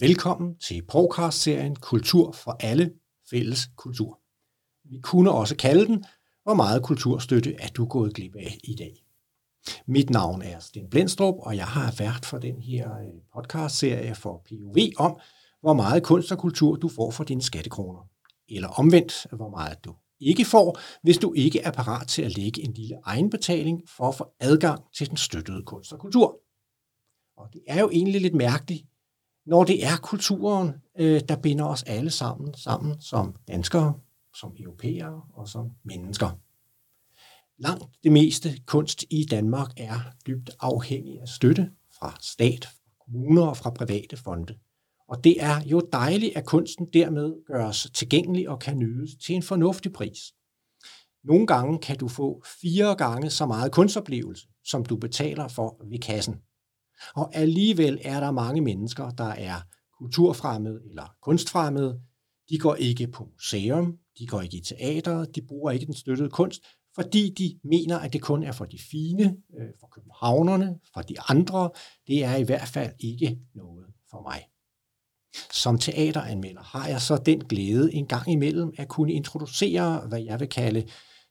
Velkommen til podcast-serien Kultur for alle fælles kultur. Vi kunne også kalde den, hvor meget kulturstøtte er du gået glip af i dag. Mit navn er Sten Blendstrup, og jeg har været for den her øh, podcast-serie for POV om, hvor meget kunst og kultur du får for dine skattekroner. Eller omvendt, hvor meget du ikke får, hvis du ikke er parat til at lægge en lille egenbetaling for at få adgang til den støttede kunst og kultur. Og det er jo egentlig lidt mærkeligt, når det er kulturen, øh, der binder os alle sammen, sammen som danskere, som europæere og som mennesker. Langt det meste kunst i Danmark er dybt afhængig af støtte fra stat, fra kommuner og fra private fonde. Og det er jo dejligt, at kunsten dermed gøres tilgængelig og kan nydes til en fornuftig pris. Nogle gange kan du få fire gange så meget kunstoplevelse, som du betaler for ved kassen. Og alligevel er der mange mennesker, der er kulturfremmede eller kunstfremmede. De går ikke på museum, de går ikke i teater, de bruger ikke den støttede kunst, fordi de mener, at det kun er for de fine, øh, for københavnerne, for de andre. Det er i hvert fald ikke noget for mig. Som teateranmelder har jeg så den glæde en gang imellem at kunne introducere, hvad jeg vil kalde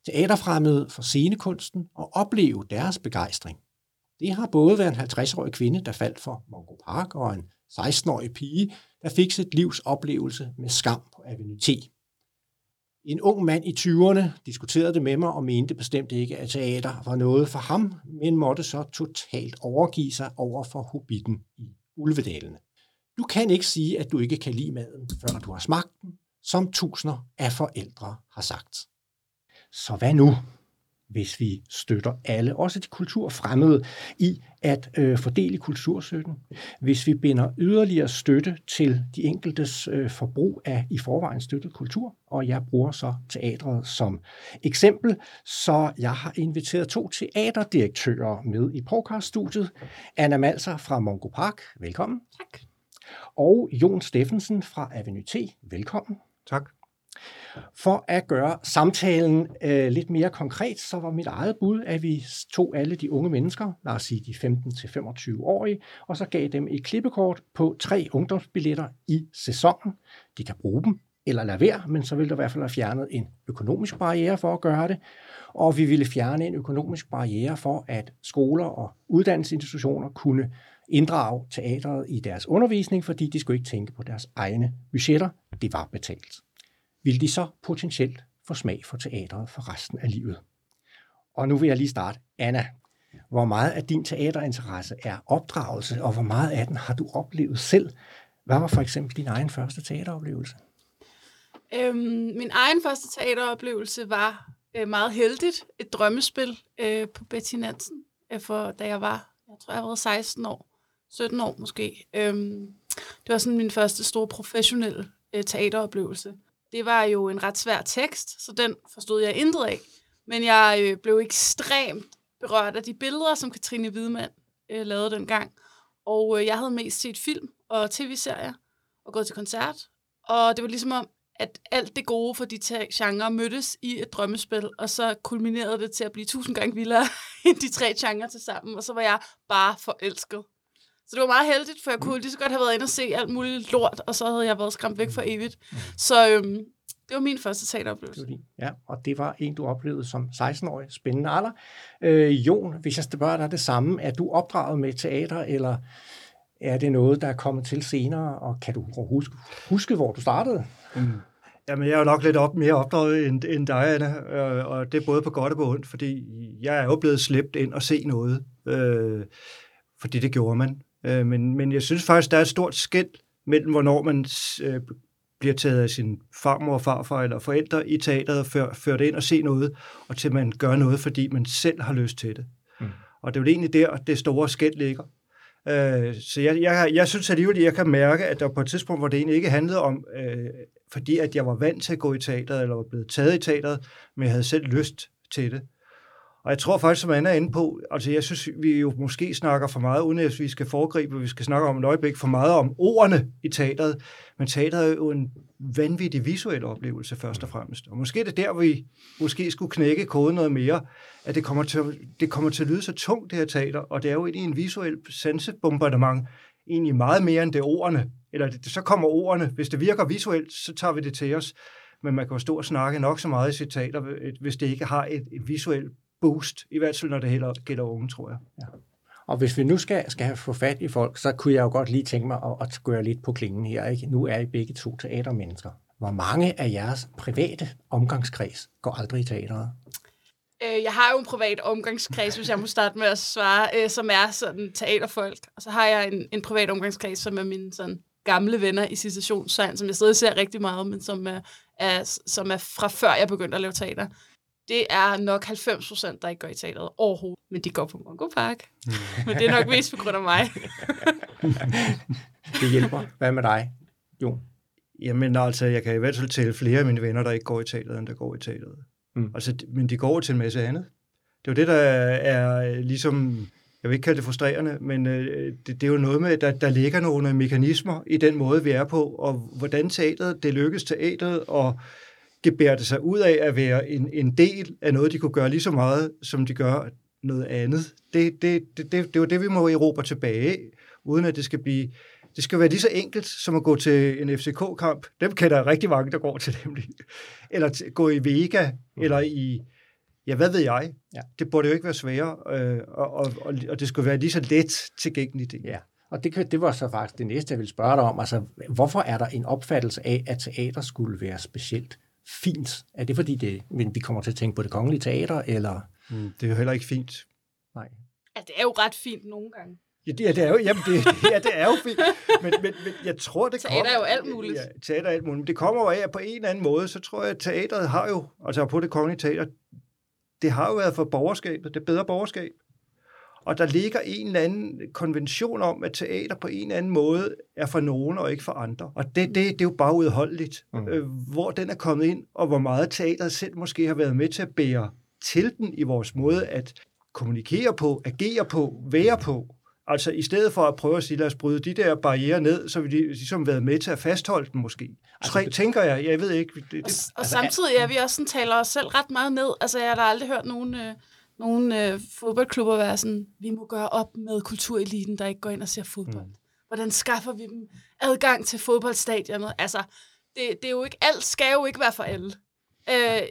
teaterfremmede for scenekunsten og opleve deres begejstring. Det har både været en 50-årig kvinde, der faldt for Mongo Park, og en 16-årig pige, der fik sit livs oplevelse med skam på Avenue T. En ung mand i 20'erne diskuterede det med mig og mente bestemt ikke, at teater var noget for ham, men måtte så totalt overgive sig over for hobitten i Ulvedalene. Du kan ikke sige, at du ikke kan lide maden, før du har smagt den, som tusinder af forældre har sagt. Så hvad nu? Hvis vi støtter alle, også de kulturfremmede, i at øh, fordele kulturstøtten. Hvis vi binder yderligere støtte til de enkeltes øh, forbrug af i forvejen støttet kultur, og jeg bruger så teatret som eksempel, så jeg har inviteret to teaterdirektører med i podcaststudiet. Anna Malser fra Mongo Park, velkommen. Tak. Og Jon Steffensen fra Avenue T, velkommen. Tak. For at gøre samtalen øh, lidt mere konkret, så var mit eget bud, at vi tog alle de unge mennesker, lad os sige de 15-25-årige, og så gav dem et klippekort på tre ungdomsbilletter i sæsonen. De kan bruge dem eller lade være, men så ville der i hvert fald have fjernet en økonomisk barriere for at gøre det. Og vi ville fjerne en økonomisk barriere for, at skoler og uddannelsesinstitutioner kunne inddrage teateret i deres undervisning, fordi de skulle ikke tænke på deres egne budgetter. Det var betalt vil de så potentielt få smag for teateret for resten af livet. Og nu vil jeg lige starte. Anna, hvor meget af din teaterinteresse er opdragelse, og hvor meget af den har du oplevet selv? Hvad var for eksempel din egen første teateroplevelse? Øhm, min egen første teateroplevelse var øh, meget heldigt. Et drømmespil øh, på Betty Nansen, øh, for, da jeg var, jeg tror jeg var 16 år, 17 år måske. Øhm, det var sådan min første store professionelle øh, teateroplevelse det var jo en ret svær tekst, så den forstod jeg intet af. Men jeg øh, blev ekstremt berørt af de billeder, som Katrine Hvidmand øh, lavede dengang. Og øh, jeg havde mest set film og tv-serier og gået til koncert. Og det var ligesom om, at alt det gode for de tre genrer mødtes i et drømmespil, og så kulminerede det til at blive tusind gange vildere end de tre genrer til sammen, og så var jeg bare forelsket. Så det var meget heldigt, for jeg kunne lige så godt have været inde og se alt muligt lort, og så havde jeg været skræmt væk for evigt. Så øhm, det var min første teateroplevelse. Ja, og det var en, du oplevede som 16-årig. Spændende alder. Øh, Jon, hvis jeg spørger dig det samme, er du opdraget med teater, eller er det noget, der er kommet til senere, og kan du huske, huske hvor du startede? Mm. Jamen, jeg er jo nok lidt op, mere opdraget end, end dig, Anna, øh, og det er både på godt og på ondt, fordi jeg er jo blevet slæbt ind og se noget, øh, fordi det gjorde man. Øh, men, men jeg synes faktisk, der er et stort skæld mellem, hvornår man øh, bliver taget af sin farmor, farfar eller forældre i teateret og før, ført ind og se noget, og til man gør noget, fordi man selv har lyst til det. Mm. Og det er jo egentlig der, det store skæld ligger. Øh, så jeg, jeg, jeg synes alligevel, at jeg kan mærke, at der på et tidspunkt, hvor det egentlig ikke handlede om, øh, fordi at jeg var vant til at gå i teateret, eller var blevet taget i teateret, men jeg havde selv lyst til det. Og jeg tror faktisk, som Anna er inde på, altså jeg synes, vi jo måske snakker for meget, uden at vi skal foregribe, vi skal snakke om et øjeblik, for meget om ordene i teateret. Men teateret er jo en vanvittig visuel oplevelse, først og fremmest. Og måske er det der, vi måske skulle knække koden noget mere, at det kommer til, det kommer til at lyde så tungt, det her teater, og det er jo egentlig en visuel sansebombardement egentlig meget mere end det ordene. Eller det, så kommer ordene. Hvis det virker visuelt, så tager vi det til os. Men man kan jo stå og snakke nok så meget i citater, hvis det ikke har et, et visuelt boost. I hvert fald, når det gælder, gælder unge, tror jeg. Ja. Og hvis vi nu skal, skal have få fat i folk, så kunne jeg jo godt lige tænke mig at, at gøre lidt på klingen her. Ikke? Nu er I begge to teatermennesker. Hvor mange af jeres private omgangskreds går aldrig i teateret? Øh, jeg har jo en privat omgangskreds, hvis jeg må starte med at svare, øh, som er sådan teaterfolk. Og så har jeg en, en privat omgangskreds, som er mine sådan gamle venner i situationstegn, som jeg stadig ser rigtig meget, men som er, er, som er fra før jeg begyndte at lave teater. Det er nok 90 procent, der ikke går i teateret overhovedet, men de går på Mongo Park. men det er nok mest på grund af mig. det hjælper. Hvad med dig, Jo? Jamen altså, jeg kan i hvert fald tælle flere af mine venner, der ikke går i teateret, end der går i teateret. Mm. Altså, men de går til en masse andet. Det er jo det, der er ligesom, jeg vil ikke kalde det frustrerende, men øh, det, det er jo noget med, at der, der ligger nogle mekanismer i den måde, vi er på, og hvordan teateret, det lykkes teateret, og det sig ud af at være en, en del af noget, de kunne gøre lige så meget, som de gør noget andet. Det, det, det, det, det er jo det, vi må erobre tilbage, uden at det skal blive det skal være lige så enkelt som at gå til en FCK-kamp. Dem kender jeg rigtig mange, der går til dem. Eller gå i Vega, mm. eller i, ja, hvad ved jeg. Ja. Det burde jo ikke være sværere, øh, og, og, og, og det skulle være lige så let tilgængeligt. Ja. Og det, det var så faktisk det næste, jeg ville spørge dig om. Altså, hvorfor er der en opfattelse af, at teater skulle være specielt fint? Er det fordi, det, vi kommer til at tænke på det kongelige teater, eller? Mm, det er jo heller ikke fint. Nej. Ja, det er jo ret fint nogle gange. Ja, det, det er jo, jamen det, ja, det er jo fint. Men, men, men jeg tror, det teater kommer... Teater er jo alt muligt. Ja, teater er alt muligt. Men det kommer jo af, at på en eller anden måde, så tror jeg, at teateret har jo, altså på det kongelige teater, det har jo været for borgerskabet, det bedre borgerskab. Og der ligger en eller anden konvention om, at teater på en eller anden måde er for nogen og ikke for andre. Og det, det, det er jo bare udholdeligt, mm. øh, hvor den er kommet ind, og hvor meget teateret selv måske har været med til at bære til den i vores måde at kommunikere på, agere på, være på. Altså i stedet for at prøve at sige, lad os bryde de der barriere ned, så vil de ligesom været med til at fastholde dem måske. Altså, Tre, tænker jeg. Jeg ved ikke. Det, det, og, altså, og samtidig er vi også sådan, taler os selv ret meget ned. Altså jeg har da aldrig hørt nogen, øh, nogen øh, fodboldklubber være sådan, vi må gøre op med kultureliten, der ikke går ind og ser fodbold. Mm. Hvordan skaffer vi dem adgang til fodboldstadionet? Altså, det, det er jo ikke, alt skal jo ikke være for alle. Øh,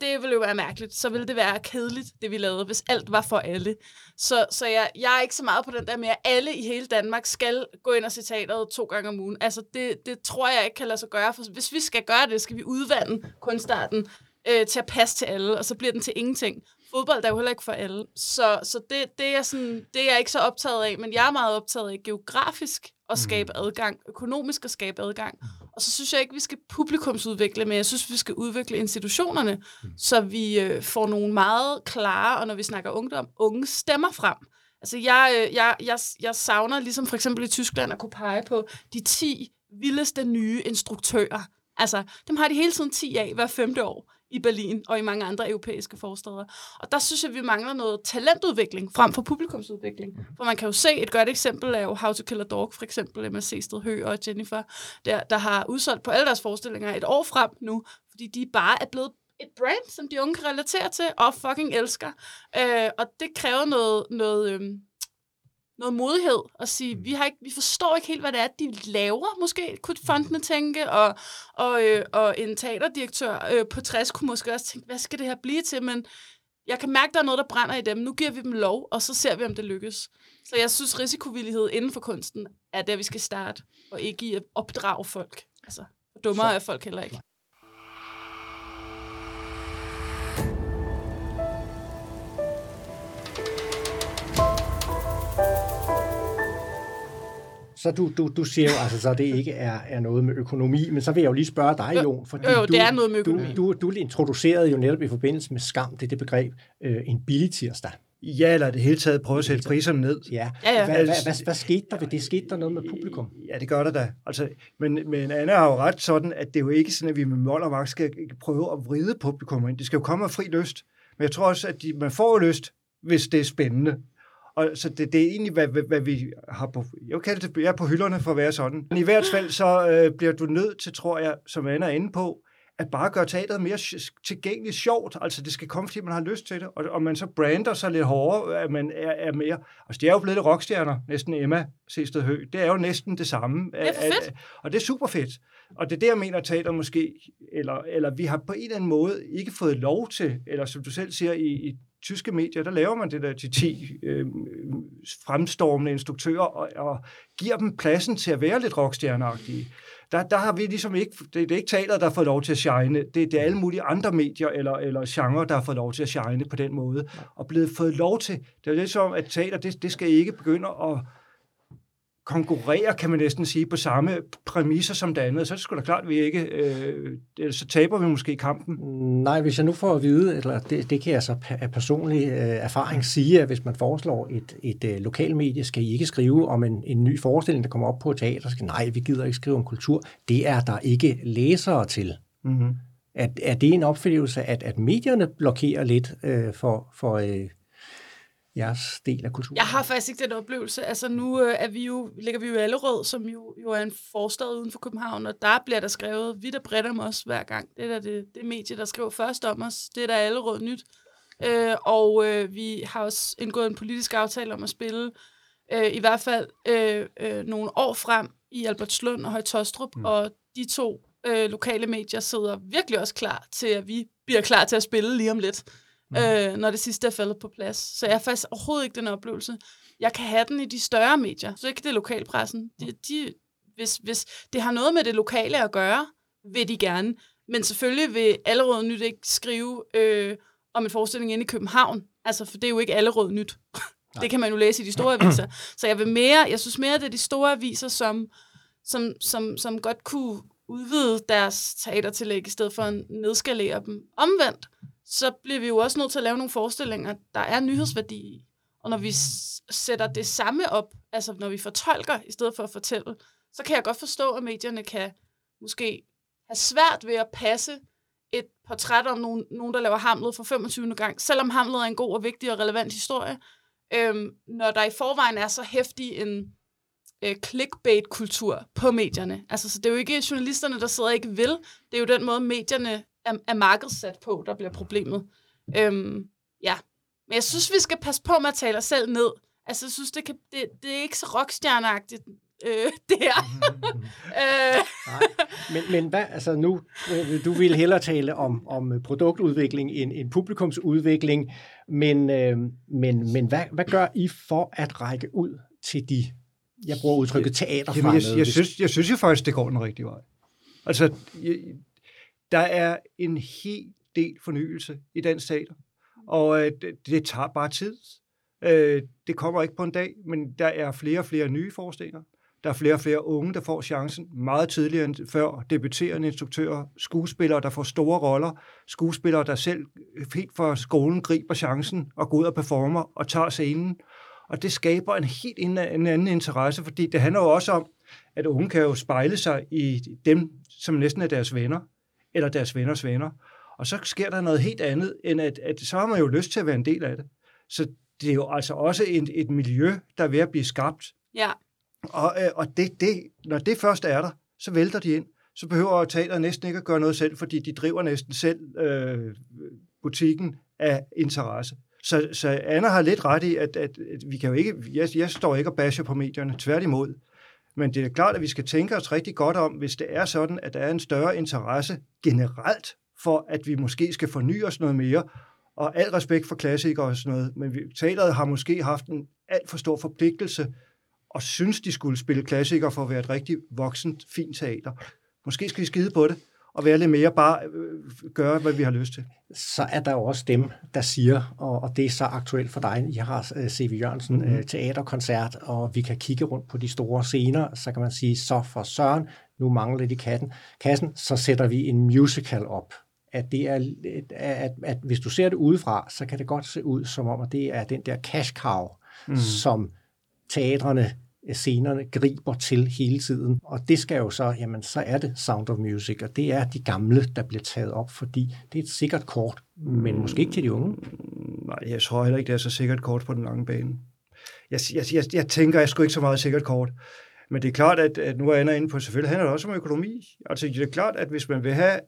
det ville jo være mærkeligt. Så ville det være kedeligt, det vi lavede, hvis alt var for alle. Så, så jeg, jeg er ikke så meget på den der med, at alle i hele Danmark skal gå ind og se teateret to gange om ugen. Altså, det, det tror jeg ikke kan lade sig gøre. For hvis vi skal gøre det, skal vi udvande kunstarten øh, til at passe til alle, og så bliver den til ingenting. Fodbold er jo heller ikke for alle. Så, så det, det, er sådan, det er jeg ikke så optaget af, men jeg er meget optaget af geografisk at skabe mm. adgang, økonomisk at skabe adgang. Og så synes jeg ikke, vi skal publikumsudvikle, men jeg synes, vi skal udvikle institutionerne, mm. så vi øh, får nogle meget klare, og når vi snakker ungdom, unge stemmer frem. Altså jeg, øh, jeg, jeg, jeg savner ligesom for eksempel i Tyskland at kunne pege på de 10 vildeste nye instruktører. Altså, dem har de hele tiden 10 af hver femte år i Berlin og i mange andre europæiske forsteder. Og der synes jeg, vi mangler noget talentudvikling frem for publikumsudvikling. Mhm. For man kan jo se, et godt eksempel er jo How to Kill a Dog, for eksempel med Sested Høgh og Jennifer, der, der har udsolgt på alle deres forestillinger et år frem nu, fordi de bare er blevet et brand, som de unge kan relatere til og fucking elsker. Øh, og det kræver noget, noget øhm, noget modighed og sige, mm. vi, har ikke, vi forstår ikke helt, hvad det er, de laver. Måske kunne fondene tænke, og, og, øh, og en teaterdirektør øh, på 60 kunne måske også tænke, hvad skal det her blive til? Men jeg kan mærke, at der er noget, der brænder i dem. Nu giver vi dem lov, og så ser vi, om det lykkes. Så jeg synes, risikovillighed inden for kunsten er der, vi skal starte, og ikke i at opdrage folk. Altså, dummere er folk heller ikke. Så du, du, du siger jo, altså, så det ikke er, er noget med økonomi, men så vil jeg jo lige spørge dig, Jon, fordi jo, jo, du, det er noget med økonomi. Du, du, du introducerede jo netop i forbindelse med skam, det er det begreb, øh, en billig tirsdag. Ja, eller det hele taget prøve at sætte priserne ned. Ja, ja, ja. Hvad, hvad, hvad, hvad skete der ved det? Skete der noget med publikum? Ja, det gør der da. Altså, men, men Anna har jo ret sådan, at det er jo ikke sådan, at vi med mål og magt skal prøve at vride publikum ind. Det skal jo komme af fri lyst. Men jeg tror også, at de, man får lyst, hvis det er spændende. Og så det, det er egentlig, hvad, hvad, hvad vi har på, jeg kan det, jeg er på hylderne for at være sådan. Men i hvert fald så øh, bliver du nødt til, tror jeg, som Anna er inde på, at bare gøre teateret mere tilgængeligt sjovt. Altså, det skal komme, fordi man har lyst til det. Og, og man så brander sig lidt hårdere, at man er, er mere... Altså, det er jo blevet lidt rockstjerner, næsten Emma Sested Hø. Det er jo næsten det samme. Det er fedt. At, og det er super fedt. Og det er det, jeg mener, at teater måske, eller, eller vi har på en eller anden måde ikke fået lov til, eller som du selv siger, i, i tyske medier, der laver man det der til 10 øh, fremstormende instruktører, og, og giver dem pladsen til at være lidt rockstjerneagtige. Der, der har vi ligesom ikke, det, det er ikke teater, der fået lov til at shine, det, det er alle mulige andre medier eller, eller genrer, der fået lov til at shine på den måde, og blevet fået lov til, det er lidt som, at teater, det, det skal ikke begynde at konkurrere, kan man næsten sige, på samme præmisser som det andet, så er det sgu da klart, at vi ikke, øh, så taber vi måske kampen. Nej, hvis jeg nu får at vide, eller det, det kan jeg så af personlig øh, erfaring sige, at hvis man foreslår et, et øh, lokalmedie, skal I ikke skrive om en, en ny forestilling, der kommer op på teater, skal nej, vi gider ikke skrive om kultur. Det er der ikke læsere til. Mm-hmm. Er, er det en opfattelse, at, at medierne blokerer lidt øh, for, for øh, jeres del af kulturen? Jeg har faktisk ikke den oplevelse. Altså nu øh, er vi jo, ligger vi jo i Allerød, som jo, jo er en forstad uden for København, og der bliver der skrevet vidt og bredt om os hver gang. Det er der det, det medie, der skriver først om os. Det er der Allerød nyt. Øh, og øh, vi har også indgået en politisk aftale om at spille øh, i hvert fald øh, øh, nogle år frem i Albertslund og Højtostrup, mm. og de to øh, lokale medier sidder virkelig også klar til, at vi bliver klar til at spille lige om lidt mm. øh, når det sidste er faldet på plads. Så jeg har faktisk overhovedet ikke den oplevelse. Jeg kan have den i de større medier, så ikke det lokalpressen. De, de, hvis, hvis det har noget med det lokale at gøre, vil de gerne. Men selvfølgelig vil Allerød Nyt ikke skrive øh, om en forestilling inde i København. Altså, for det er jo ikke Allerød Nyt. det kan man jo læse i de store aviser. Så jeg vil mere, jeg synes mere, det er de store aviser, som, som, som, som godt kunne udvide deres teatertillæg, i stedet for at nedskalere dem. Omvendt, så bliver vi jo også nødt til at lave nogle forestillinger, der er nyhedsværdi i. Og når vi sætter det samme op, altså når vi fortolker i stedet for at fortælle, så kan jeg godt forstå, at medierne kan måske have svært ved at passe et portræt om nogen, nogen der laver Hamlet for 25. gang, selvom Hamlet er en god og vigtig og relevant historie, øhm, når der i forvejen er så hæftig en øh, clickbait-kultur på medierne. Altså, så det er jo ikke journalisterne, der sidder og ikke vil. Det er jo den måde, medierne er, er markedssat på, der bliver problemet. Øhm, ja. Men jeg synes, vi skal passe på med at tale os selv ned. Altså, jeg synes, det, kan, det, det er ikke så rockstjerneagtigt, øh, det her. øh. Nej. Men, men hvad, altså nu, øh, du vil hellere tale om, om produktudvikling end, end publikumsudvikling, men, øh, men, men hvad, hvad gør I for at række ud til de, jeg bruger udtrykket teater jeg, jeg, jeg, synes, jeg synes jo faktisk, det går den rigtige vej. Altså, jeg, der er en hel del fornyelse i dansk teater, og øh, det, det tager bare tid. Øh, det kommer ikke på en dag, men der er flere og flere nye forestillinger. Der er flere og flere unge, der får chancen meget tidligere end før. Debuterende instruktører, skuespillere, der får store roller. Skuespillere, der selv øh, helt fra skolen griber chancen og går ud og performer og tager scenen. Og det skaber en helt en anden interesse, fordi det handler jo også om, at unge kan jo spejle sig i dem, som næsten er deres venner eller deres venners venner. Og så sker der noget helt andet, end at, at så har man jo lyst til at være en del af det. Så det er jo altså også et, et miljø, der er ved at blive skabt. Ja. Og, øh, og det, det, når det først er der, så vælter de ind. Så behøver teateret næsten ikke at gøre noget selv, fordi de driver næsten selv øh, butikken af interesse. Så, så Anna har lidt ret i, at, at, at vi kan jo ikke, jeg, jeg står ikke og basher på medierne, tværtimod. Men det er klart, at vi skal tænke os rigtig godt om, hvis det er sådan, at der er en større interesse generelt for, at vi måske skal forny os noget mere, og al respekt for klassikere og sådan noget, men vi, teateret har måske haft en alt for stor forpligtelse, og synes, de skulle spille klassikere for at være et rigtig voksent, fint teater. Måske skal vi skide på det, og være lidt mere bare øh, gøre, hvad vi har lyst til. Så er der jo også dem, der siger, og, og det er så aktuelt for dig, I har uh, C.V. Jørgensen mm-hmm. teaterkoncert, og vi kan kigge rundt på de store scener, så kan man sige, så for Søren, nu mangler de katten, kassen, så sætter vi en musical op. At, det er, at, at, at hvis du ser det udefra, så kan det godt se ud som om, at det er den der cash cow, mm. som teatrene scenerne griber til hele tiden. Og det skal jo så, jamen så er det Sound of Music, og det er de gamle, der bliver taget op, fordi det er et sikkert kort, men måske ikke til de unge. Mm, nej, jeg tror heller ikke, det er så sikkert kort på den lange bane. Jeg, jeg, jeg, jeg tænker, jeg skulle ikke så meget sikkert kort. Men det er klart, at, at nu er Anna inde på, selvfølgelig handler det også om økonomi. Altså det er klart, at hvis man vil have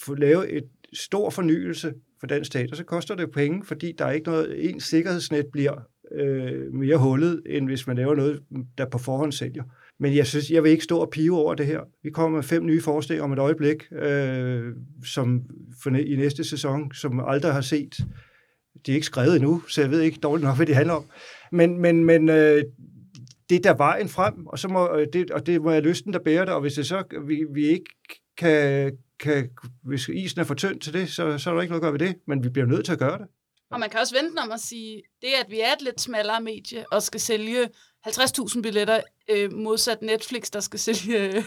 få lave et stor fornyelse for den stat, så koster det penge, fordi der er ikke noget, en sikkerhedsnet bliver øh, mere hullet, end hvis man laver noget, der på forhånd sælger. Men jeg synes, jeg vil ikke stå og pive over det her. Vi kommer med fem nye forslag om et øjeblik, øh, som for, i næste sæson, som aldrig har set. De er ikke skrevet endnu, så jeg ved ikke dårligt nok, hvad det handler om. Men, men, men øh, det er der vejen frem, og, så må, øh, det, og det må jeg lysten, der bærer det, og hvis det så, vi, vi ikke kan, kan, hvis isen er for tynd til det, så, så er der ikke noget at gøre ved det, men vi bliver nødt til at gøre det. Og man kan også vente om at sige, det at vi er et lidt smallere medie og skal sælge 50.000 billetter øh, modsat Netflix, der skal sælge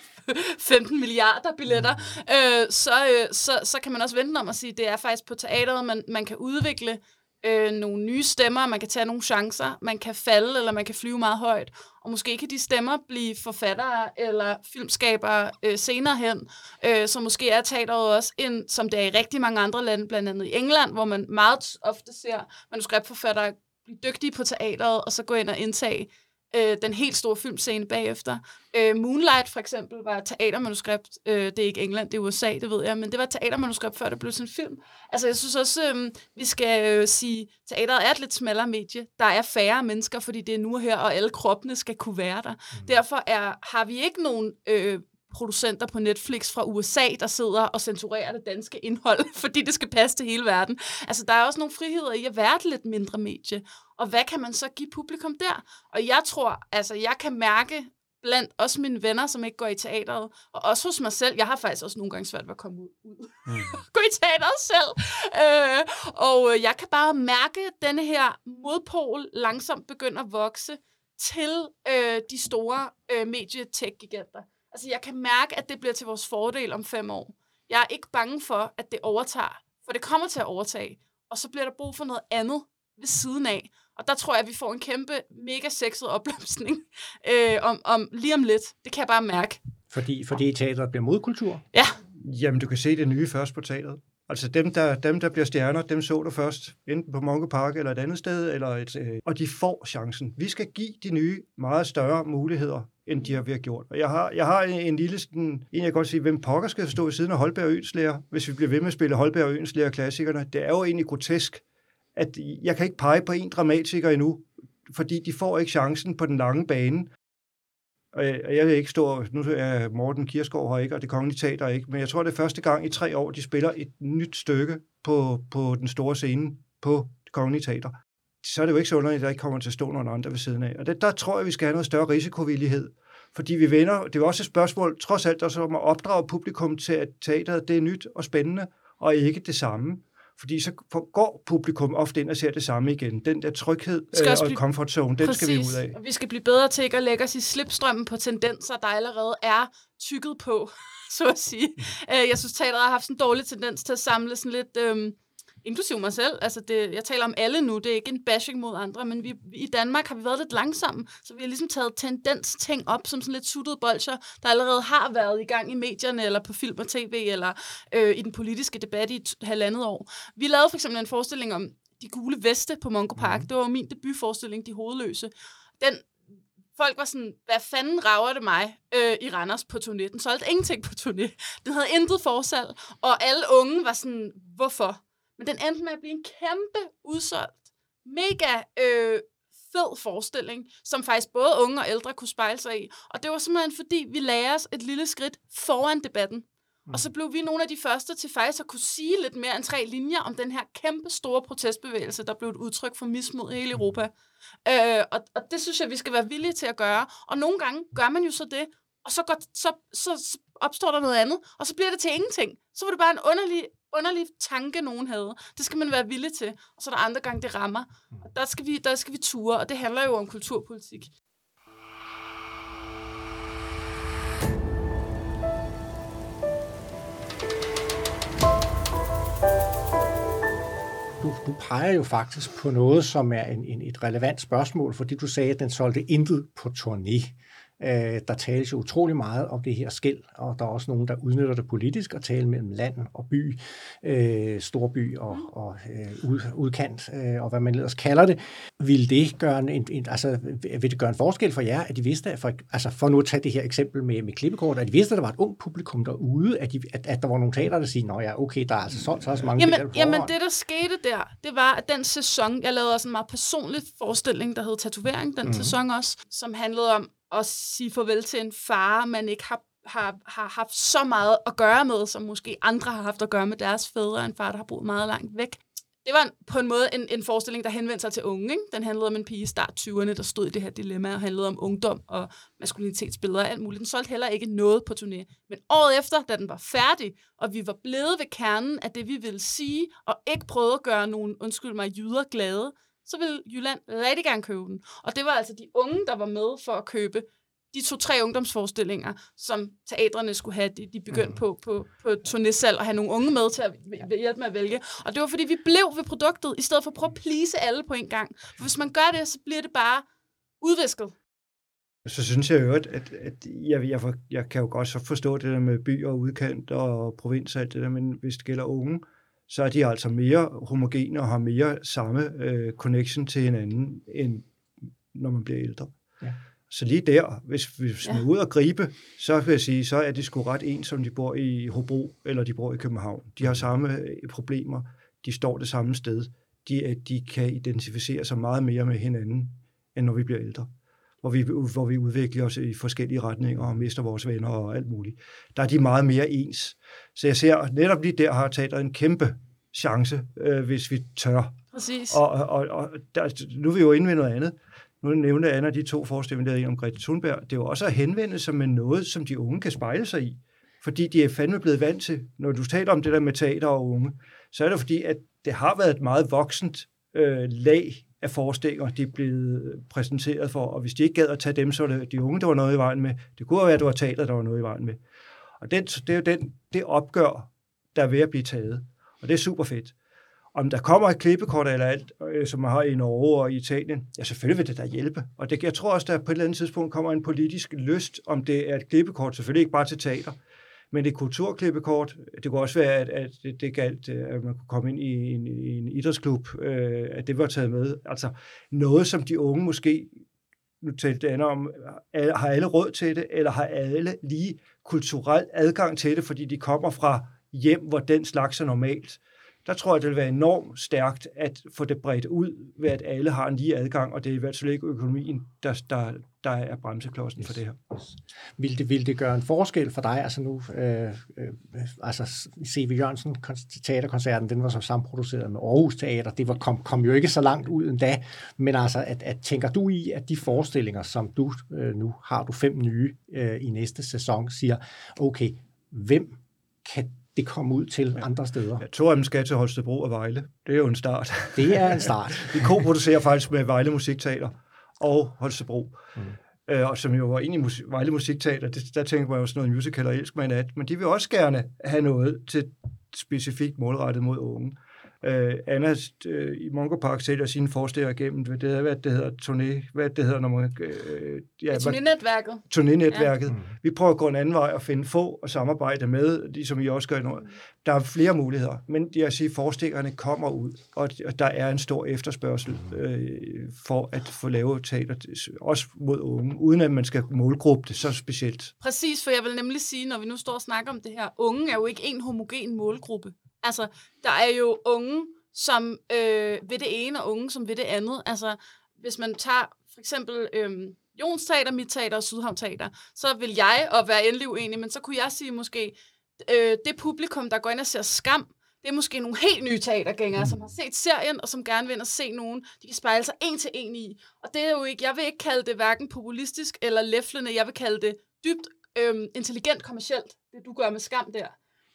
15 milliarder billetter, øh, så, øh, så, så kan man også vente om at sige, det er faktisk på teateret, man, man kan udvikle øh, nogle nye stemmer, man kan tage nogle chancer, man kan falde, eller man kan flyve meget højt, og måske kan de stemmer blive forfattere eller filmskabere øh, senere hen, øh, så måske er teateret også, en, som det er i rigtig mange andre lande, blandt andet i England, hvor man meget ofte ser manuskriptforfattere blive dygtige på teateret, og så gå ind og indtage øh, den helt store filmscene bagefter. Øh, Moonlight for eksempel var teatermanuskript. Øh, det er ikke England, det er USA, det ved jeg, men det var teatermanuskript, før det blev sådan en film. Altså jeg synes også, øh, vi skal øh, sige, teateret er et lidt smallere medie. Der er færre mennesker, fordi det er nu og her, og alle kroppene skal kunne være der. Mm. Derfor er, har vi ikke nogen øh, producenter på Netflix fra USA, der sidder og censurerer det danske indhold, fordi det skal passe til hele verden. Altså, der er også nogle friheder i at være et lidt mindre medie. Og hvad kan man så give publikum der? Og jeg tror, altså, jeg kan mærke blandt også mine venner, som ikke går i teateret, og også hos mig selv. Jeg har faktisk også nogle gange svært ved at komme ud. Mm. gå i teateret selv. Øh, og jeg kan bare mærke, at denne her modpol langsomt begynder at vokse til øh, de store øh, medietech-giganter. Altså, jeg kan mærke, at det bliver til vores fordel om fem år. Jeg er ikke bange for, at det overtager, for det kommer til at overtage, og så bliver der brug for noget andet ved siden af. Og der tror jeg, at vi får en kæmpe, mega sexet opblomstning øh, om, om, lige om lidt. Det kan jeg bare mærke. Fordi, fordi teateret bliver modkultur? Ja. Jamen, du kan se det nye først på teateret. Altså dem der, dem, der bliver stjerner, dem så du først, enten på Monke Park eller et andet sted, eller et, øh, og de får chancen. Vi skal give de nye meget større muligheder, end de har været gjort. Og jeg har, jeg har en, en lille, sådan, en jeg kan godt sige, hvem pokker skal stå i siden af Holberg Øenslæger, hvis vi bliver ved med at spille Holberg Øenslæger klassikerne. Det er jo egentlig grotesk, at jeg kan ikke pege på en dramatiker endnu, fordi de får ikke chancen på den lange bane. Og jeg, jeg vil ikke stå, nu er Morten Kirsgaard her ikke, og det kongelige teater ikke, men jeg tror, det er første gang i tre år, de spiller et nyt stykke på, på den store scene på det kongelige teater. Så er det jo ikke så underligt, at der ikke kommer til at stå nogen andre ved siden af. Og det, der tror jeg, vi skal have noget større risikovillighed. Fordi vi vender, det er også et spørgsmål, trods alt også om at opdrage publikum til, at teateret det er nyt og spændende, og ikke det samme. Fordi så går publikum ofte ind og ser det samme igen. Den der tryghed øh, og blive... comfort zone, den Præcis. skal vi ud af. Og vi skal blive bedre til ikke at lægge os i slipstrømmen på tendenser, der allerede er tykket på, så at sige. Mm. Øh, jeg synes, teateret har haft en dårlig tendens til at samle sådan lidt... Øhm, inklusive mig selv. Altså det, jeg taler om alle nu, det er ikke en bashing mod andre, men vi, i Danmark har vi været lidt langsomme, så vi har ligesom taget tendens ting op som sådan lidt suttede bolcher, der allerede har været i gang i medierne, eller på film og tv, eller øh, i den politiske debat i et halvandet år. Vi lavede for eksempel en forestilling om de gule veste på Mongo Park. Mm. Det var min debutforestilling, De Hovedløse. Den folk var sådan, hvad fanden rager det mig øh, i Randers på turné? Den solgte ingenting på turné. Den havde intet forsalg, og alle unge var sådan, hvorfor? Men den endte med at blive en kæmpe udsolgt, mega øh, fed forestilling, som faktisk både unge og ældre kunne spejle sig i. Og det var simpelthen fordi, vi lagde os et lille skridt foran debatten. Mm. Og så blev vi nogle af de første til faktisk at kunne sige lidt mere end tre linjer om den her kæmpe store protestbevægelse, der blev et udtryk for mismod i hele Europa. Øh, og, og det synes jeg, vi skal være villige til at gøre. Og nogle gange gør man jo så det, og så, går, så, så, så opstår der noget andet, og så bliver det til ingenting. Så var det bare en underlig underlig tanke, nogen havde. Det skal man være villig til. Og så er der andre gange, det rammer. Og der skal vi, der skal vi ture, og det handler jo om kulturpolitik. Du, du peger jo faktisk på noget, som er en, en, et relevant spørgsmål, fordi du sagde, at den solgte intet på turné. Øh, der tales jo utrolig meget om det her skæld, og der er også nogen, der udnytter det politisk og taler mellem land og by, øh, storby og, og øh, ud, udkant, øh, og hvad man ellers kalder det. Vil det gøre en, en, altså, vil det gøre en forskel for jer, at de vidste, at for, altså for nu at tage det her eksempel med, med klippekort, at de vidste, at der var et ung publikum derude, at, de, at, at der var nogle teater, der siger, nå ja, okay, der er altså solgt så, så mange jamen, jamen, det der skete der, det var, at den sæson, jeg lavede også en meget personlig forestilling, der hed Tatovering, den mm. sæson også, som handlede om at sige farvel til en far, man ikke har, har, har haft så meget at gøre med, som måske andre har haft at gøre med deres fædre, en far, der har boet meget langt væk. Det var på en måde en, en forestilling, der henvendte sig til unge. Ikke? Den handlede om en pige i start 20'erne, der stod i det her dilemma, og handlede om ungdom og maskulinitetsbilleder og alt muligt. Den solgte heller ikke noget på turné. Men året efter, da den var færdig, og vi var blevet ved kernen af det, vi ville sige, og ikke prøvede at gøre nogen, undskyld mig, jyder glade, så ville Jylland rigtig gerne købe den. Og det var altså de unge, der var med for at købe de to-tre ungdomsforestillinger, som teatrene skulle have, de, de begyndte mm. på, på, på turnésalg og have nogle unge med til at hjælpe med at vælge. Og det var, fordi vi blev ved produktet, i stedet for at prøve at please alle på en gang. For hvis man gør det, så bliver det bare udvisket. Så synes jeg jo, at, at, at jeg, jeg, jeg kan jo godt så forstå det der med by og udkant og provins og alt det der, men hvis det gælder unge, så er de altså mere homogene og har mere samme øh, connection til hinanden, end når man bliver ældre. Ja. Så lige der, hvis, hvis man er ude og gribe, så vil jeg sige, så er det sgu ret ens, som de bor i Hobro eller de bor i København. De har samme øh, problemer, de står det samme sted. De, de kan identificere sig meget mere med hinanden, end når vi bliver ældre. Hvor vi, hvor vi udvikler os i forskellige retninger og mister vores venner og alt muligt. Der er de meget mere ens. Så jeg ser, netop lige der har teateret en kæmpe chance, øh, hvis vi tør. Præcis. Og, og, og der, nu er vi jo inde ved noget andet nu nævnte Anna de to forestillinger, der om Grete Thunberg, det er jo også at henvende sig med noget, som de unge kan spejle sig i. Fordi de er fandme blevet vant til, når du taler om det der med teater og unge, så er det fordi, at det har været et meget voksent øh, lag af forstikker, de er blevet præsenteret for, og hvis de ikke gad at tage dem, så var det de unge, der var noget i vejen med. Det kunne være, at det var teater, der var noget i vejen med. Og den, det er jo den, det opgør, der er ved at blive taget. Og det er super fedt. Om der kommer et klippekort eller alt, øh, som man har i Norge og i Italien, ja, selvfølgelig vil det da hjælpe. Og det, jeg tror også, der på et eller andet tidspunkt kommer en politisk lyst, om det er et klippekort, selvfølgelig ikke bare til teater, men et kulturklippekort. Det kunne også være, at, at det, det galt, øh, at man kunne komme ind i en, i en idrætsklub, øh, at det var taget med. Altså noget, som de unge måske, nu talte Anna om, har alle råd til det, eller har alle lige kulturel adgang til det, fordi de kommer fra hjem, hvor den slags er normalt der tror jeg, det vil være enormt stærkt at få det bredt ud, ved at alle har en lige adgang, og det er i hvert fald ikke økonomien, der, der, der er bremseklodsen yes. for det her. Yes. Vil det, vil det gøre en forskel for dig? Altså nu, øh, øh, altså C.V. Jørgensen teaterkoncerten, den var så samproduceret med Aarhus Teater, det var, kom, kom jo ikke så langt ud endda, men altså, at, at tænker du i, at de forestillinger, som du øh, nu har du fem nye øh, i næste sæson, siger, okay, hvem kan det komme ud til ja. andre steder. Ja, to af dem skal til Holstebro og Vejle. Det er jo en start. Det er en start. Vi co-producerer faktisk med Vejle Musikteater og Holstebro. Mm. Øh, og som jo var inde i musik, Vejle Musikteater, det, der tænker man jo sådan noget musical og elsk man at, men de vil også gerne have noget til specifikt målrettet mod unge. Øh, Anna øh, i Mongo Park sælger sine forestiller igennem, det, er, hvad det hedder, turné, hvad det hedder, når man... Øh, ja, turnénetværket. Turnénetværket. Ja. Vi prøver at gå en anden vej og finde få og samarbejde med, ligesom I også gør nu. Der er flere muligheder, men jeg siger, forestillerne kommer ud, og der er en stor efterspørgsel øh, for at få lavet teater, også mod unge, uden at man skal målgruppe det så specielt. Præcis, for jeg vil nemlig sige, når vi nu står og snakker om det her, unge er jo ikke en homogen målgruppe. Altså, der er jo unge, som øh, ved det ene, og unge, som ved det andet. Altså, hvis man tager for eksempel øh, Jons Teater, Mit Teater og Sydhavn Teater, så vil jeg, og være endelig uenig, men så kunne jeg sige måske, øh, det publikum, der går ind og ser skam, det er måske nogle helt nye teatergængere, mm. som har set serien, og som gerne vil ind og se nogen, de kan spejle sig en til en i. Og det er jo ikke, jeg vil ikke kalde det hverken populistisk eller læflende, jeg vil kalde det dybt øh, intelligent kommercielt, det du gør med skam der.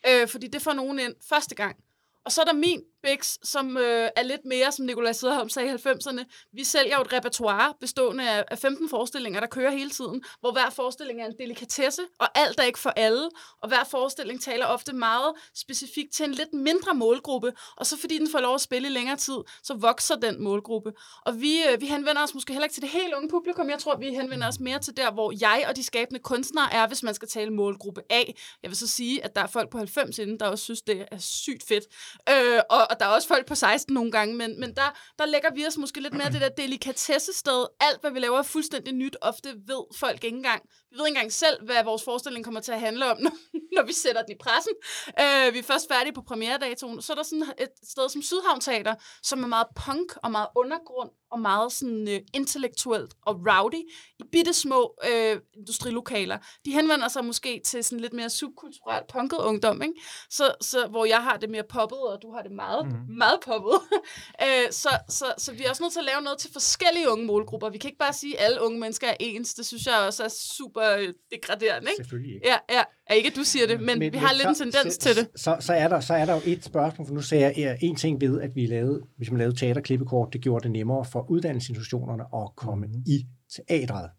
Øh, fordi det får nogen ind første gang. Og så er der min Bix, som øh, er lidt mere, som Nikolaj Sederholm sagde i 90'erne. Vi sælger jo et repertoire bestående af, af 15 forestillinger, der kører hele tiden, hvor hver forestilling er en delikatesse, og alt er ikke for alle, og hver forestilling taler ofte meget specifikt til en lidt mindre målgruppe, og så fordi den får lov at spille i længere tid, så vokser den målgruppe. Og vi, øh, vi henvender os måske heller ikke til det helt unge publikum, jeg tror, vi henvender os mere til der, hvor jeg og de skabende kunstnere er, hvis man skal tale målgruppe A. Jeg vil så sige, at der er folk på 90 inden, der også synes, det er sygt fedt. Øh, og, og der er også folk på 16 nogle gange, men, men der, der lægger vi os måske lidt mere det der delikatesse-sted. Alt, hvad vi laver, er fuldstændig nyt. Ofte ved folk ikke engang. Vi ved ikke engang selv, hvad vores forestilling kommer til at handle om, når, når vi sætter den i pressen. Øh, vi er først færdige på premieredatoen. Så er der sådan et sted som Sydhavn Teater, som er meget punk og meget undergrund og meget sådan uh, intellektuelt og rowdy i bitte små uh, industrilokaler. De henvender sig måske til sådan lidt mere subkulturelt punket ungdom, ikke? Så, så, hvor jeg har det mere poppet, og du har det meget, mm. meget poppet. uh, så, så, så vi er også nødt til at lave noget til forskellige unge målgrupper. Vi kan ikke bare sige, at alle unge mennesker er ens. Det synes jeg også er super degraderende. Ikke? Selvfølgelig ikke. Ja, ja. Ja ikke at du siger det, men, men vi har lidt så, en tendens så, til det. Så, så, er der, så er der jo et spørgsmål, for nu sagde jeg en ting ved, at vi lavede, hvis man lavede teaterklippekort, det gjorde det nemmere for uddannelsesinstitutionerne at komme mm. i teatret.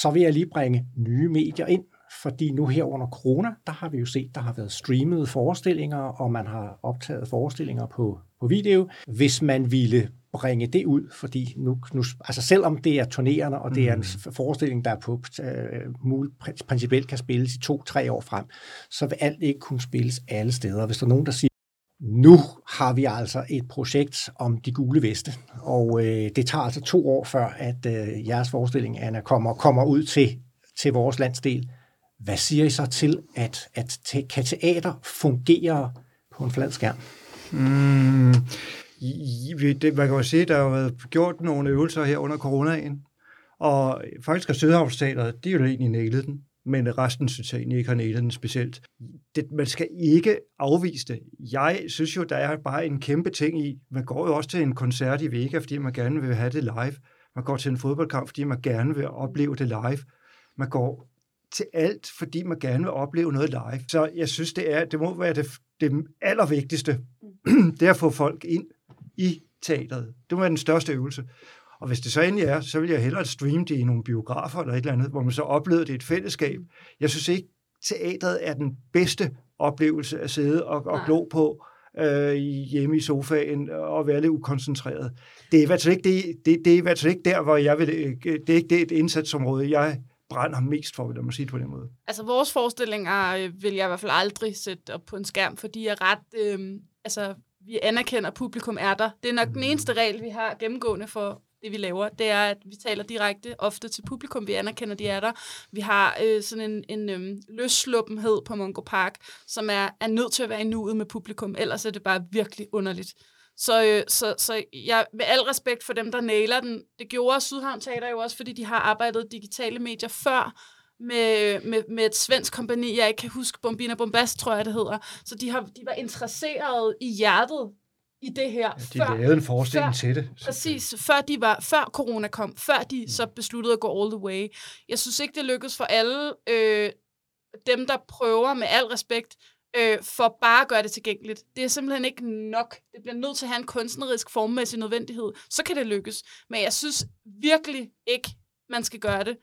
Så vil jeg lige bringe nye medier ind, fordi nu her under corona, der har vi jo set, der har været streamede forestillinger, og man har optaget forestillinger på, på video. Hvis man ville bringe det ud, fordi nu, nu altså selvom det er turnerende, og det er en mm. forestilling, der på øh, principielt kan spilles i to-tre år frem, så vil alt ikke kunne spilles alle steder. Hvis der er nogen, der siger, nu har vi altså et projekt om de gule veste, og øh, det tager altså to år før, at øh, jeres forestilling, Anna, kommer, kommer ud til, til vores landsdel. Hvad siger I så til, at, at te, kan teater fungere på en flad skærm? Mm, det, man kan jo sige, der har været gjort nogle øvelser her under coronaen, og faktisk har Sydhavnsteateret, de er jo egentlig nælet den men resten synes jeg egentlig ikke har nælet den specielt. Det, man skal ikke afvise det. Jeg synes jo, der er bare en kæmpe ting i, man går jo også til en koncert i Vega, fordi man gerne vil have det live. Man går til en fodboldkamp, fordi man gerne vil opleve det live. Man går til alt, fordi man gerne vil opleve noget live. Så jeg synes, det, er, det må være det, det allervigtigste, det er at få folk ind i teateret. Det være den største øvelse. Og hvis det så endelig er, så vil jeg hellere streame det i nogle biografer eller et eller andet, hvor man så oplevede det i et fællesskab. Jeg synes ikke, teatret er den bedste oplevelse at sidde og, og glo på øh, hjemme i sofaen og være lidt ukoncentreret. Det er i hvert fald ikke, det, det, det er i hvert fald ikke der, hvor jeg vil, det er ikke det et indsatsområde, jeg brænder mest for, vil man sige det på den måde. Altså vores forestillinger øh, vil jeg i hvert fald aldrig sætte op på en skærm, fordi jeg er ret, øh, altså vi anerkender, at publikum er der. Det er nok den mm. eneste regel, vi har gennemgående for, det, vi laver, det er, at vi taler direkte ofte til publikum. Vi anerkender, de er der. Vi har øh, sådan en, en øhm, løssluppenhed på Mongo Park, som er, er nødt til at være i nuet med publikum. Ellers er det bare virkelig underligt. Så, øh, så, så jeg, med al respekt for dem, der nailer den, det gjorde Sydhavn Teater jo også, fordi de har arbejdet digitale medier før, med, med, med et svensk kompani, jeg ikke kan huske, Bombina Bombast, tror jeg, det hedder. Så de, har, de var interesseret i hjertet i det her. Ja, de før, lavede en forestilling før, til det. Præcis, før, de var, før corona kom, før de mm. så besluttede at gå all the way. Jeg synes ikke, det lykkedes for alle øh, dem, der prøver med al respekt, øh, for bare at gøre det tilgængeligt. Det er simpelthen ikke nok. Det bliver nødt til at have en kunstnerisk formmæssig nødvendighed. Så kan det lykkes. Men jeg synes virkelig ikke, man skal gøre det,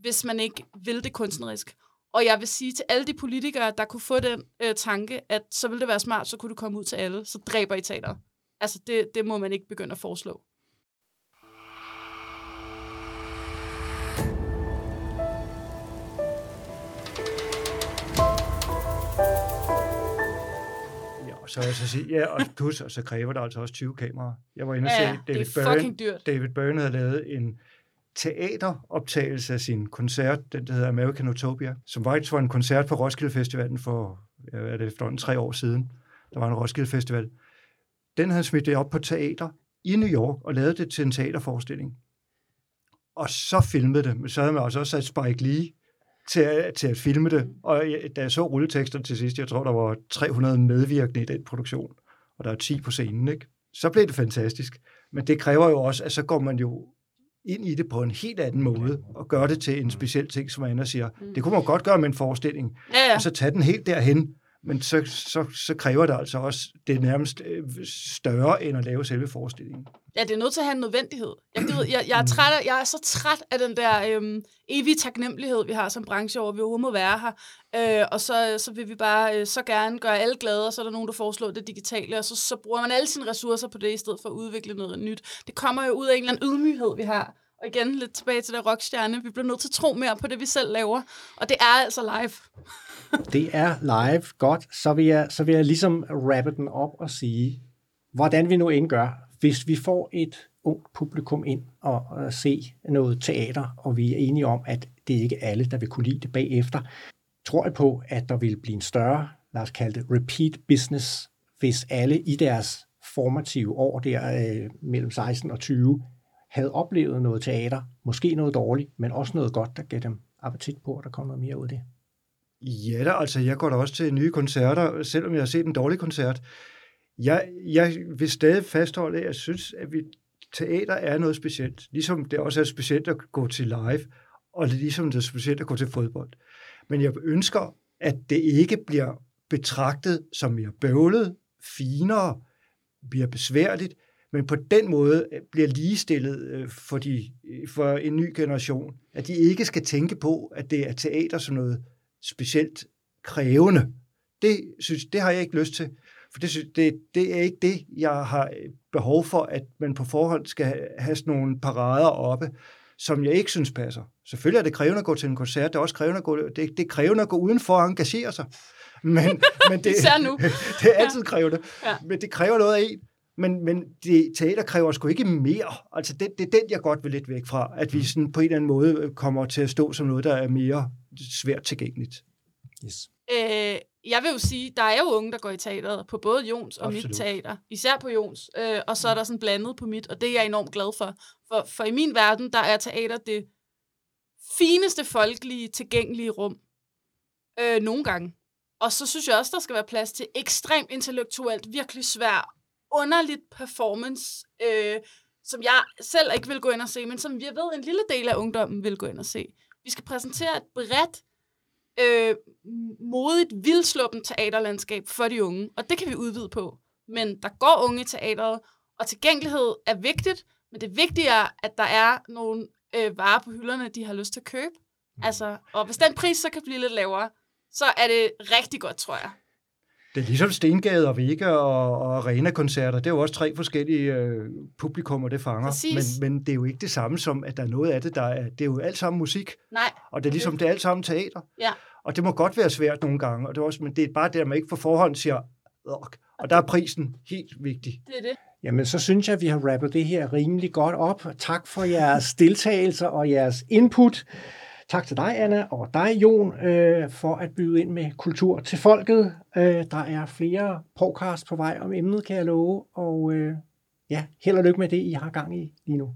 hvis man ikke vil det kunstnerisk. Og jeg vil sige til alle de politikere, der kunne få den øh, tanke, at så ville det være smart, så kunne du komme ud til alle, så dræber I teater. Altså, det, det må man ikke begynde at foreslå. så jeg så sige, ja, og plus, og så kræver det altså også 20 kameraer. Jeg var inde og ja, se, David Byrne, dyrt. David Byrne havde lavet en teateroptagelse af sin koncert, den der hedder American Utopia, som var for en koncert på Roskilde Festivalen for, er det, efterhånden tre år siden. Der var en Roskilde Festival. Den havde smidt det op på teater i New York og lavet det til en teaterforestilling. Og så filmede det. Så havde man altså også sat Spike Lee til at, til at filme det. Og da jeg så rulletekster til sidst, jeg tror, der var 300 medvirkende i den produktion, og der er 10 på scenen, ikke? så blev det fantastisk. Men det kræver jo også, at så går man jo ind i det på en helt anden måde, og gøre det til en speciel ting, som Anna siger. Mm. Det kunne man godt gøre med en forestilling, ja, ja. og så tage den helt derhen, men så, så, så kræver det altså også, det er nærmest øh, større end at lave selve forestillingen. Ja, det er nødt til at have en nødvendighed. Jeg, gider, jeg, jeg, er, træt af, jeg er så træt af den der øhm, evige taknemmelighed, vi har som branche over, at vi overhovedet må være her. Øh, og så, så vil vi bare øh, så gerne gøre alle glade, og så er der nogen, der foreslår det digitale, og så, så bruger man alle sine ressourcer på det, i stedet for at udvikle noget nyt. Det kommer jo ud af en eller anden ydmyghed, vi har. Og igen, lidt tilbage til der rockstjerne. Vi bliver nødt til at tro mere på det, vi selv laver. Og det er altså live det er live. Godt. Så vil, jeg, så vil jeg ligesom rappe den op og sige, hvordan vi nu end gør, hvis vi får et ungt publikum ind og, se noget teater, og vi er enige om, at det ikke er alle, der vil kunne lide det bagefter, tror jeg på, at der vil blive en større, lad os kalde det, repeat business, hvis alle i deres formative år der øh, mellem 16 og 20 havde oplevet noget teater, måske noget dårligt, men også noget godt, der gav dem appetit på, at der kom noget mere ud af det. Ja da, altså jeg går da også til nye koncerter, selvom jeg har set en dårlig koncert. Jeg, jeg vil stadig fastholde, at jeg synes, at vi, teater er noget specielt. Ligesom det også er specielt at gå til live, og ligesom det er specielt at gå til fodbold. Men jeg ønsker, at det ikke bliver betragtet som mere bøvlet, finere, bliver besværligt, men på den måde øh, bliver ligestillet øh, for, de, øh, for en ny generation. At de ikke skal tænke på, at det er teater som noget specielt krævende. Det, synes, det har jeg ikke lyst til. For det, det, det er ikke det, jeg har øh, behov for, at man på forhånd skal have sådan nogle parader oppe, som jeg ikke synes passer. Selvfølgelig er det krævende at gå til en koncert, det er også krævende at gå, det, det er krævende at gå udenfor og engagere sig. Men, men det, nu. det er altid krævende. Ja. Men det kræver noget af en. Men, men det, teater kræver sgu ikke mere. Altså det, det er den, jeg godt vil lidt væk fra. At vi mm. sådan på en eller anden måde kommer til at stå som noget, der er mere svært tilgængeligt. Yes. Øh, jeg vil jo sige, der er jo unge, der går i teateret, på både Jons og Absolut. mit teater. Især på Jons. Øh, og så er der sådan blandet på mit, og det er jeg enormt glad for. for. For i min verden, der er teater det fineste folkelige, tilgængelige rum. Øh, nogle gange. Og så synes jeg også, der skal være plads til ekstremt intellektuelt, virkelig svær, underligt performance, øh, som jeg selv ikke vil gå ind og se, men som jeg ved, en lille del af ungdommen vil gå ind og se. Vi skal præsentere et bredt, øh, modigt, vildsluppen teaterlandskab for de unge, og det kan vi udvide på. Men der går unge i teateret, og tilgængelighed er vigtigt, men det vigtige er, at der er nogle øh, varer på hylderne, de har lyst til at købe. Altså, og hvis den pris så kan blive lidt lavere, så er det rigtig godt, tror jeg. Det er ligesom Stengade og Vega og, og Arena-koncerter. Det er jo også tre forskellige øh, publikummer, det fanger. Men, men det er jo ikke det samme som, at der er noget af det, der er... Det er jo alt sammen musik. Nej. Og det er ligesom, det er alt sammen teater. Ja. Og det må godt være svært nogle gange, og det er også, men det er bare det, at man ikke på forhånd siger, og der er prisen helt vigtig. Det er det. Jamen, så synes jeg, at vi har rappet det her rimelig godt op. Tak for jeres deltagelse og jeres input. Tak til dig, Anna, og dig, Jon, øh, for at byde ind med kultur til folket. Øh, der er flere podcasts på vej om emnet, kan jeg love. Og øh, ja, held og lykke med det, I har gang i lige nu.